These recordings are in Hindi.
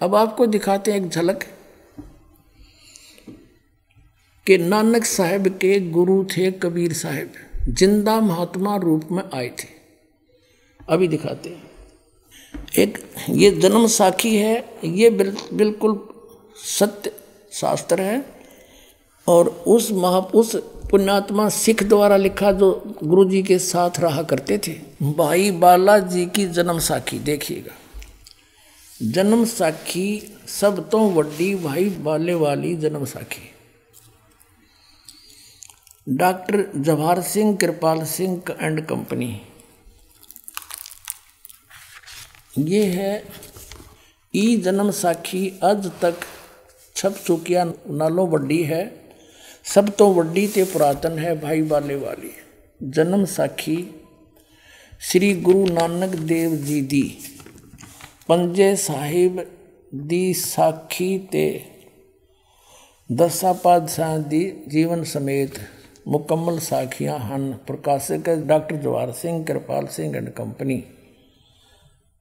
अब आपको दिखाते हैं एक झलक कि नानक साहब के गुरु थे कबीर साहब। ज़िंदा महात्मा रूप में आए थे। अभी दिखाते हैं। एक ये जन्म साखी है ये बिल, बिल्कुल सत्य शास्त्र है। और उस महा उस पुण्यात्मा सिख द्वारा लिखा जो गुरु जी के साथ रहा करते थे भाई बाला जी की जन्म साखी देखिएगा। जन्म साखी, सब तो वड्डी भाई बाले वाली जन्म साखी। Doctor Jawahar Singh, Kripal Singh and company ये है ई जन्म साखी। अज तक छप चुकिया नालों वड्डी है। सब तो वड्डी ते पुरातन है भाई बाले वाली। जन्म साखी श्री गुरु नानक देव जी दी। पंजे साहिब दी साखी ते दसा पातशाह दी जीवन समेत मुकम्मल साखियां ਹਨ ਪ੍ਰਕਾਸ਼ਕ doctor Jawar Singh Kirpal Singh and company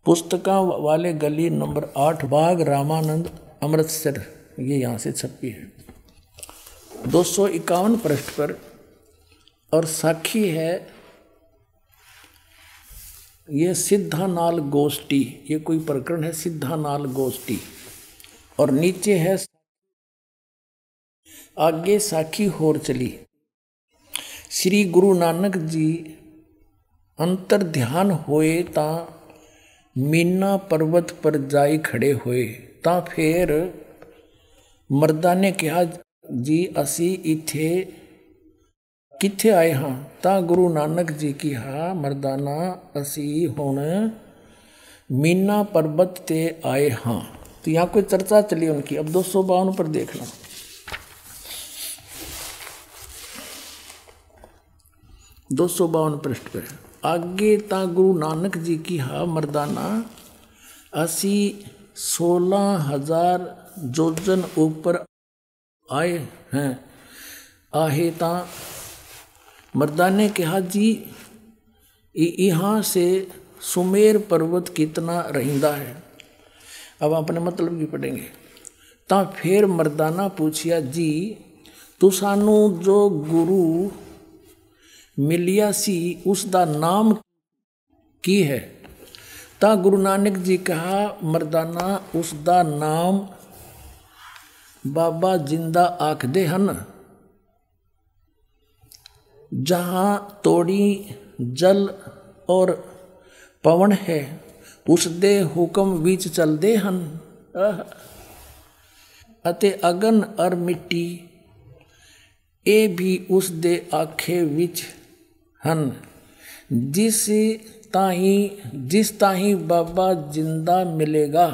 पुस्तकों वाले गली नंबर आठ बाग रामानंद अमृतसर ये यहाँ से छपी है दो सौ इक्यावन पृष्ठ पर और साखी है ये सिद्धानाल गोष्ठी, ये कोई प्रकरण है सिद्धानाल गोष्ठी। और नीचे है आगे साखी होर चली। श्री गुरु नानक जी अंतर ध्यान होए ता मीना पर्वत पर जाई खड़े होए, ता फिर मर्दा ने कहा, जी, असी इथे ਕਿੱਥੇ ਆਏ ਹਾਂ ਤਾਂ ਗੁਰੂ ਨਾਨਕ ਜੀ ਕਿਹਾ ਮਰਦਾਨਾ ਅਸੀਂ ਹੁਣ मीना पर्वत ते आए हाँ तो यहाँ कोई चर्चा चली उनकी अब दो सौ बावन पर देखना दो सौ बावन पृष्ठ पर आगे ता गुरु नानक जी की हा मर्दाना असी सोलह हजार जोजन ऊपर आए हैं आहे ता मर्दा ने कहा, जी यहाँ से सुमेर पर्वत कितना रहिंदा है? अब अपने मतलब भी पढ़ेंगे। तो फिर मर्दाना पूछिया, जी तो सानू जो गुरु मिलिया सी उसका नाम की है? ता गुरु नानक जी कहा, मर्दाना उसका नाम बाबा ज़िंदा आखते हैं जहाँ तोड़ी जल और पवन है उस दे हुक्म बीच चल दे हन अते अगन और मिट्टी, ए भी उस दे आखे विच हन। जिस ताही जिस ताही बाबा ज़िंदा मिलेगा,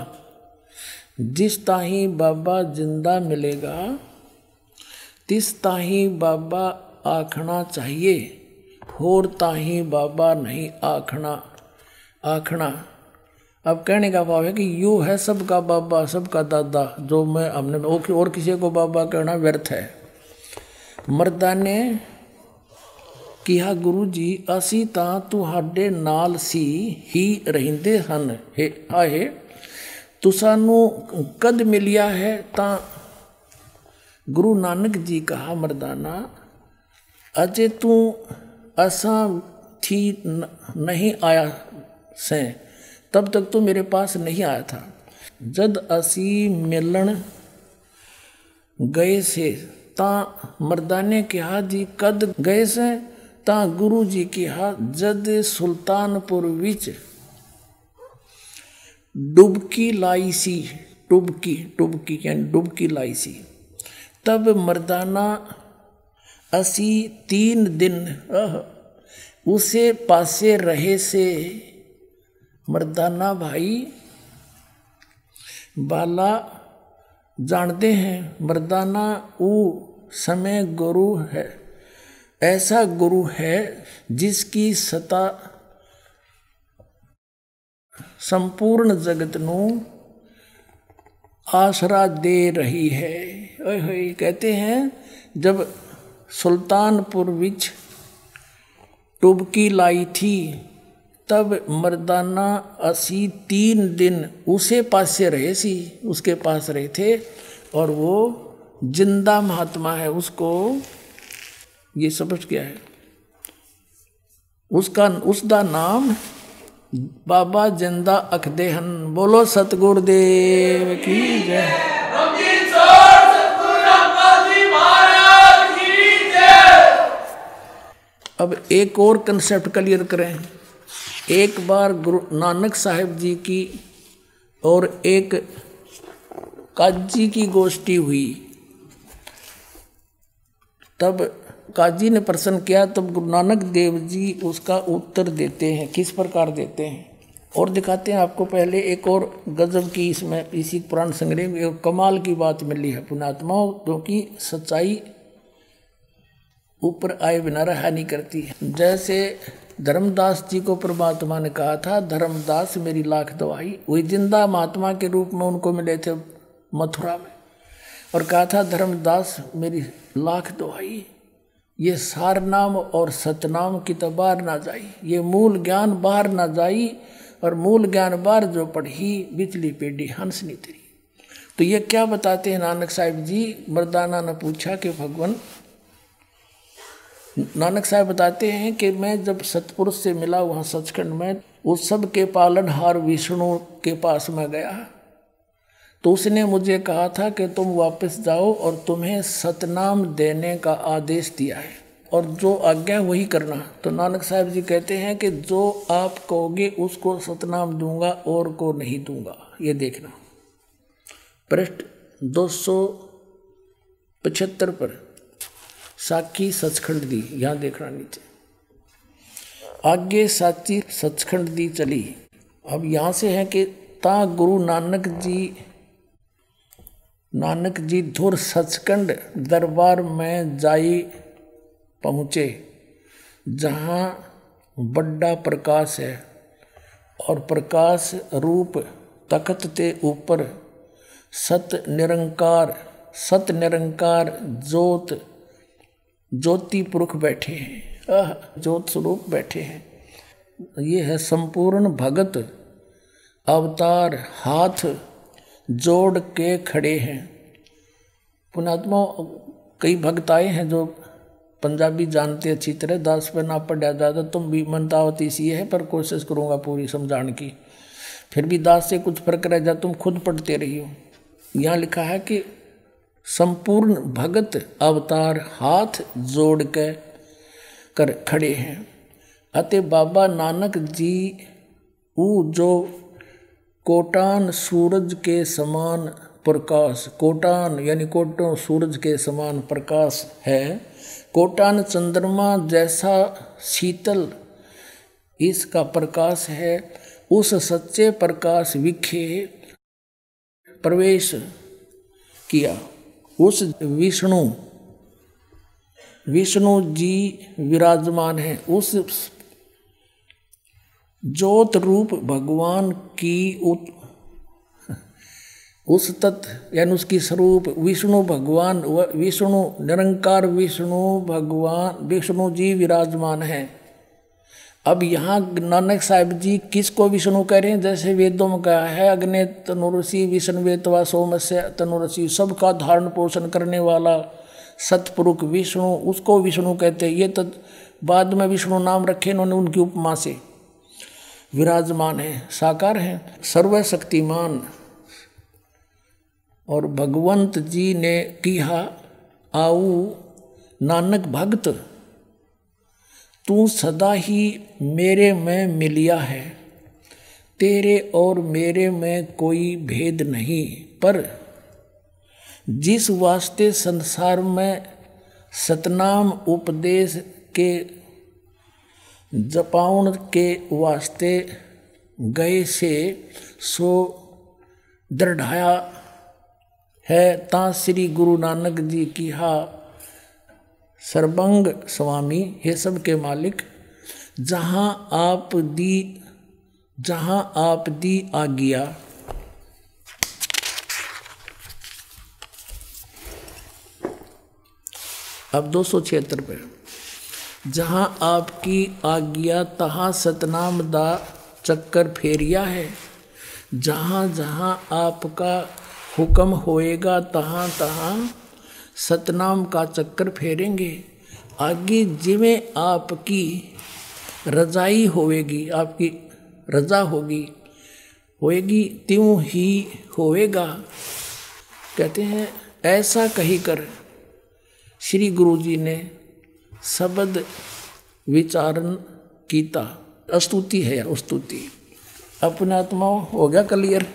जिस ताही बाबा ज़िंदा मिलेगा, तिस ताही बाबा ਤਾਹੀ ਬਾਬਾ ਆਖਣਾ ਚਾਹੀਏ ਹੋਰ ताही बाबा नहीं आखना आखना अब कहने का भाव है कि यू है सबका बाबा सबका दादा जो मैं हमने और किसी को बाबा कहना व्यर्थ है मर्दा ने ਕਿਹਾ ਗੁਰੂ ਜੀ ਅਸੀਂ ਤਾਂ ਤੁਹਾਡੇ ਨਾਲ ਸੀ ਹੀ ਰਹਿੰਦੇ ਹਨ ਹੈ ਆਏ ਤੁਸਾਂ ਨੂੰ ਕਦ ਮਿਲਿਆ ਹੈ ਤਾਂ ਗੁਰੂ ਨਾਨਕ ਜੀ ਕਹਾ ਮਰਦਾਨਾ अजय तू असां थी नहीं आया से, तब तक तू मेरे पास नहीं आया था। जद असी मिलन गए से, ता मर्दाने के जी कद गए से, ता गुरु जी कहा हा जद सुल्तानपुर विच डुबकी लाई सी, डुबकी डुबकी, यानी डुबकी लाई सी, तब मर्दाना असी तीन दिन उसे पासे रहे से, मर्दाना भाई, बाला जानते हैं, मर्दाना वो समय गुरु है, ऐसा गुरु है जिसकी सता संपूर्ण जगत ਨੂੰ आसरा दे रही है। ओए कहते हैं, जब सुल्तानपुर विच टुबकी लाई थी, तब मर्दाना असी तीन दिन उसे पास से रहे सी, उसके पास रहे थे, और वो ज़िंदा महात्मा है, उसको ये समझ गया है। उसका उसका नाम बाबा ज़िंदा अखदेहन बोलो सतगुरुदेव की जय। अब एक और कंसेप्ट क्लियर करें। एक बार गुरु नानक साहिब जी की और एक काजी की गोष्ठी हुई। तब काजी ने प्रश्न किया, तब गुरु नानक देव जी उसका उत्तर देते हैं, किस प्रकार देते हैं? और दिखाते हैं आपको पहले एक और गजब की इसमें, इसी पुराण संग्रह में कमाल की बात मिली है। पुणात्माओं क्योंकि सच्चाई ऊपर आए बिना रहा नहीं करती जैसे धर्मदास जी को परमात्मा ने कहा था, धर्मदास, मेरी लाख दवाई। वही ज़िंदा महात्मा के रूप में उनको मिले थे मथुरा में। और कहा था, धर्मदास, मेरी लाख दवाई। ये सार नाम और सतनाम की तो बाहर ना जाई। ये मूल ज्ञान बाहर ना जाई और मूल ज्ञान बाहर जो पढ़ी, बिचली पेडी हंस नहीं तेरी। तो ये क्या बताते हैं नानक साहिब जी? मर्दाना ने पूछा कि, भगवान नानक साहब बताते हैं कि मैं जब सतपुरुष से मिला वहाँ सचखंड में, उस सब के पालनहार विष्णु के पास में गया। तो उसने मुझे कहा था कि तुम वापस जाओ और तुम्हें सतनाम देने का आदेश दिया है और जो आज्ञा वही करना। तो नानक साहब जी कहते हैं कि जो आप कहोगे, उसको सतनाम दूँगा, और को नहीं दूँगा। ये देखना। पृष्ठ दो सौ पचहत्तर पर। साखी सचखंड दी, यहाँ देखना नीचे। आगे साची सचखंड दी चली। अब यहाँ से है कि ता गुरु नानक जी नानक जी धुर सचखंड दरबार में जाई पहुँचे, जहाँ बड़ा प्रकाश है, और प्रकाश रूप तखत के ऊपर, सत निरंकार सत निरंकार ज्योत ज्योति पुरुष बैठे हैं। आह, ज्योत स्वरूप बैठे हैं। ये है संपूर्ण भगत, अवतार, हाथ, जोड़ के खड़े हैं। पुणात्मा कई भक्त आए हैं जो पंजाबी जानते अच्छी तरह, दास पे ना पढ़ा ज़्यादा तुम भी मनतावत इसी है, पर कोशिश करूँगा पूरी समझाने की। फिर भी दास से कुछ फ़र्क रह जा तुम खुद पढ़ते रही हो यहाँ लिखा है कि संपूर्ण भगत अवतार हाथ जोड़ के कर खड़े हैं। अतः बाबा नानक जी, ऊ जो कोटान सूरज के समान प्रकाश, कोटान यानी कोटों सूरज के समान प्रकाश है। कोटान चंद्रमा जैसा शीतल इसका प्रकाश है। उस सच्चे प्रकाश विखे प्रवेश किया। उस विष्णु विष्णु जी विराजमान है। उस ज्योत रूप भगवान की उत, उस तत्व यानी उसकी स्वरूप विष्णु भगवान विष्णु निरंकार विष्णु भगवान विष्णु जी विराजमान है। अब यहाँ नानक साहब जी किसको विष्णु कह रहे हैं? जैसे वेदों में कहा है, अग्नि तनुरसी विष्णु वेतवा सोमस्य, तनुरसी, सबका धारण पोषण करने वाला सतपुरुष विष्णु, उसको विष्णु कहते हैं। ये तो बाद में विष्णु नाम रखे इन्होंने उनकी उपमा से। विराजमान है, साकार है, सर्वशक्तिमान। और भगवंत जी ने किया आऊ नानक भक्त तू सदा ही मेरे में मिलिया है। तेरे और मेरे में कोई भेद नहीं, पर जिस वास्ते संसार में सतनाम उपदेश के जपाउन के वास्ते गए से सो दृढ़ाया है, ता श्री गुरु नानक जी की हा सर्वंग स्वामी ये सब के मालिक, जहाँ आप दी, जहाँ आप दी आज्ञा। अब दो सौ छिहत्तर पे। जहाँ आपकी आज्ञा, तहाँ सतनाम दा चक्कर फेरिया है। जहाँ जहाँ आपका हुक्म होएगा, तहाँ तहाँ सतनाम का चक्कर फेरेंगे। आगे जिमें आपकी रजाई होएगी आपकी रजा होगी, होएगी त्यों ही होएगा। कहते हैं, ऐसा कही कर श्री गुरु जी ने शब्द विचारण कीता। स्तुति है यार स्तुति अपने आत्मा हो गया क्लियर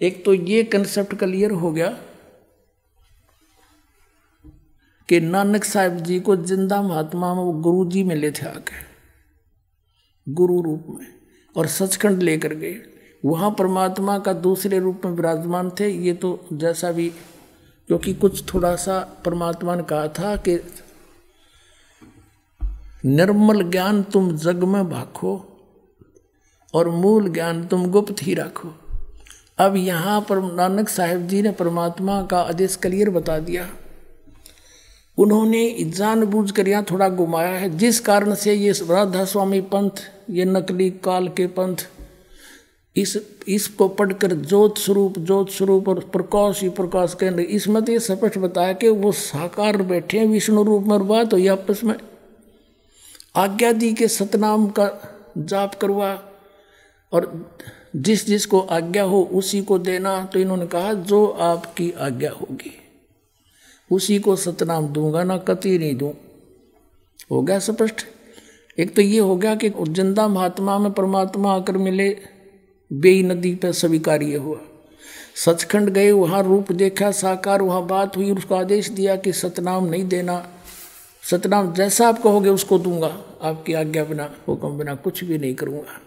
एक तो ये कंसेप्ट क्लियर हो गया। कि नानक साहब जी को ज़िंदा महात्मा में वो गुरु जी मिले थे आके, गुरु रूप में, और सचखंड लेकर गए। वहाँ परमात्मा का दूसरे रूप में विराजमान थे। ये तो जैसा भी, क्योंकि कुछ थोड़ा सा परमात्मा ने कहा था कि, निर्मल ज्ञान तुम जग में भाखो, और मूल ज्ञान तुम गुप्त ही रखो। अब यहाँ पर नानक साहेब जी ने परमात्मा का आदेश क्लियर बता दिया। उन्होंने जानबूझ कर यहाँ थोड़ा घुमाया है। जिस कारण से ये राधा स्वामी पंथ, ये नकली काल के पंथ, इस इसको पढ़कर ज्योत स्वरूप ज्योत स्वरूप और प्रकाश ही प्रकाश केंद्र, इसमें तो ये स्पष्ट बताया कि वो साकार बैठे हैं विष्णु रूप में बात हुई आपस में। आज्ञा दी के सतनाम का जाप करवा और जिस जिस को आज्ञा हो उसी को देना। तो इन्होंने कहा, जो आपकी आज्ञा होगी। उसी को सतनाम दूँगा, ना कति नहीं दूँ। हो गया स्पष्ट? एक तो ये हो गया कि ज़िंदा महात्मा में परमात्मा आकर मिले, बेई नदी पर स्वीकार्य हुआ। सचखंड गए, वहाँ रूप देखा, साकार वहाँ बात हुई, उसको आदेश दिया कि सतनाम नहीं देना। सतनाम जैसा आप कहोगे, उसको दूँगा। आपकी आज्ञा बिना, हुक्म बिना कुछ भी नहीं करूँगा।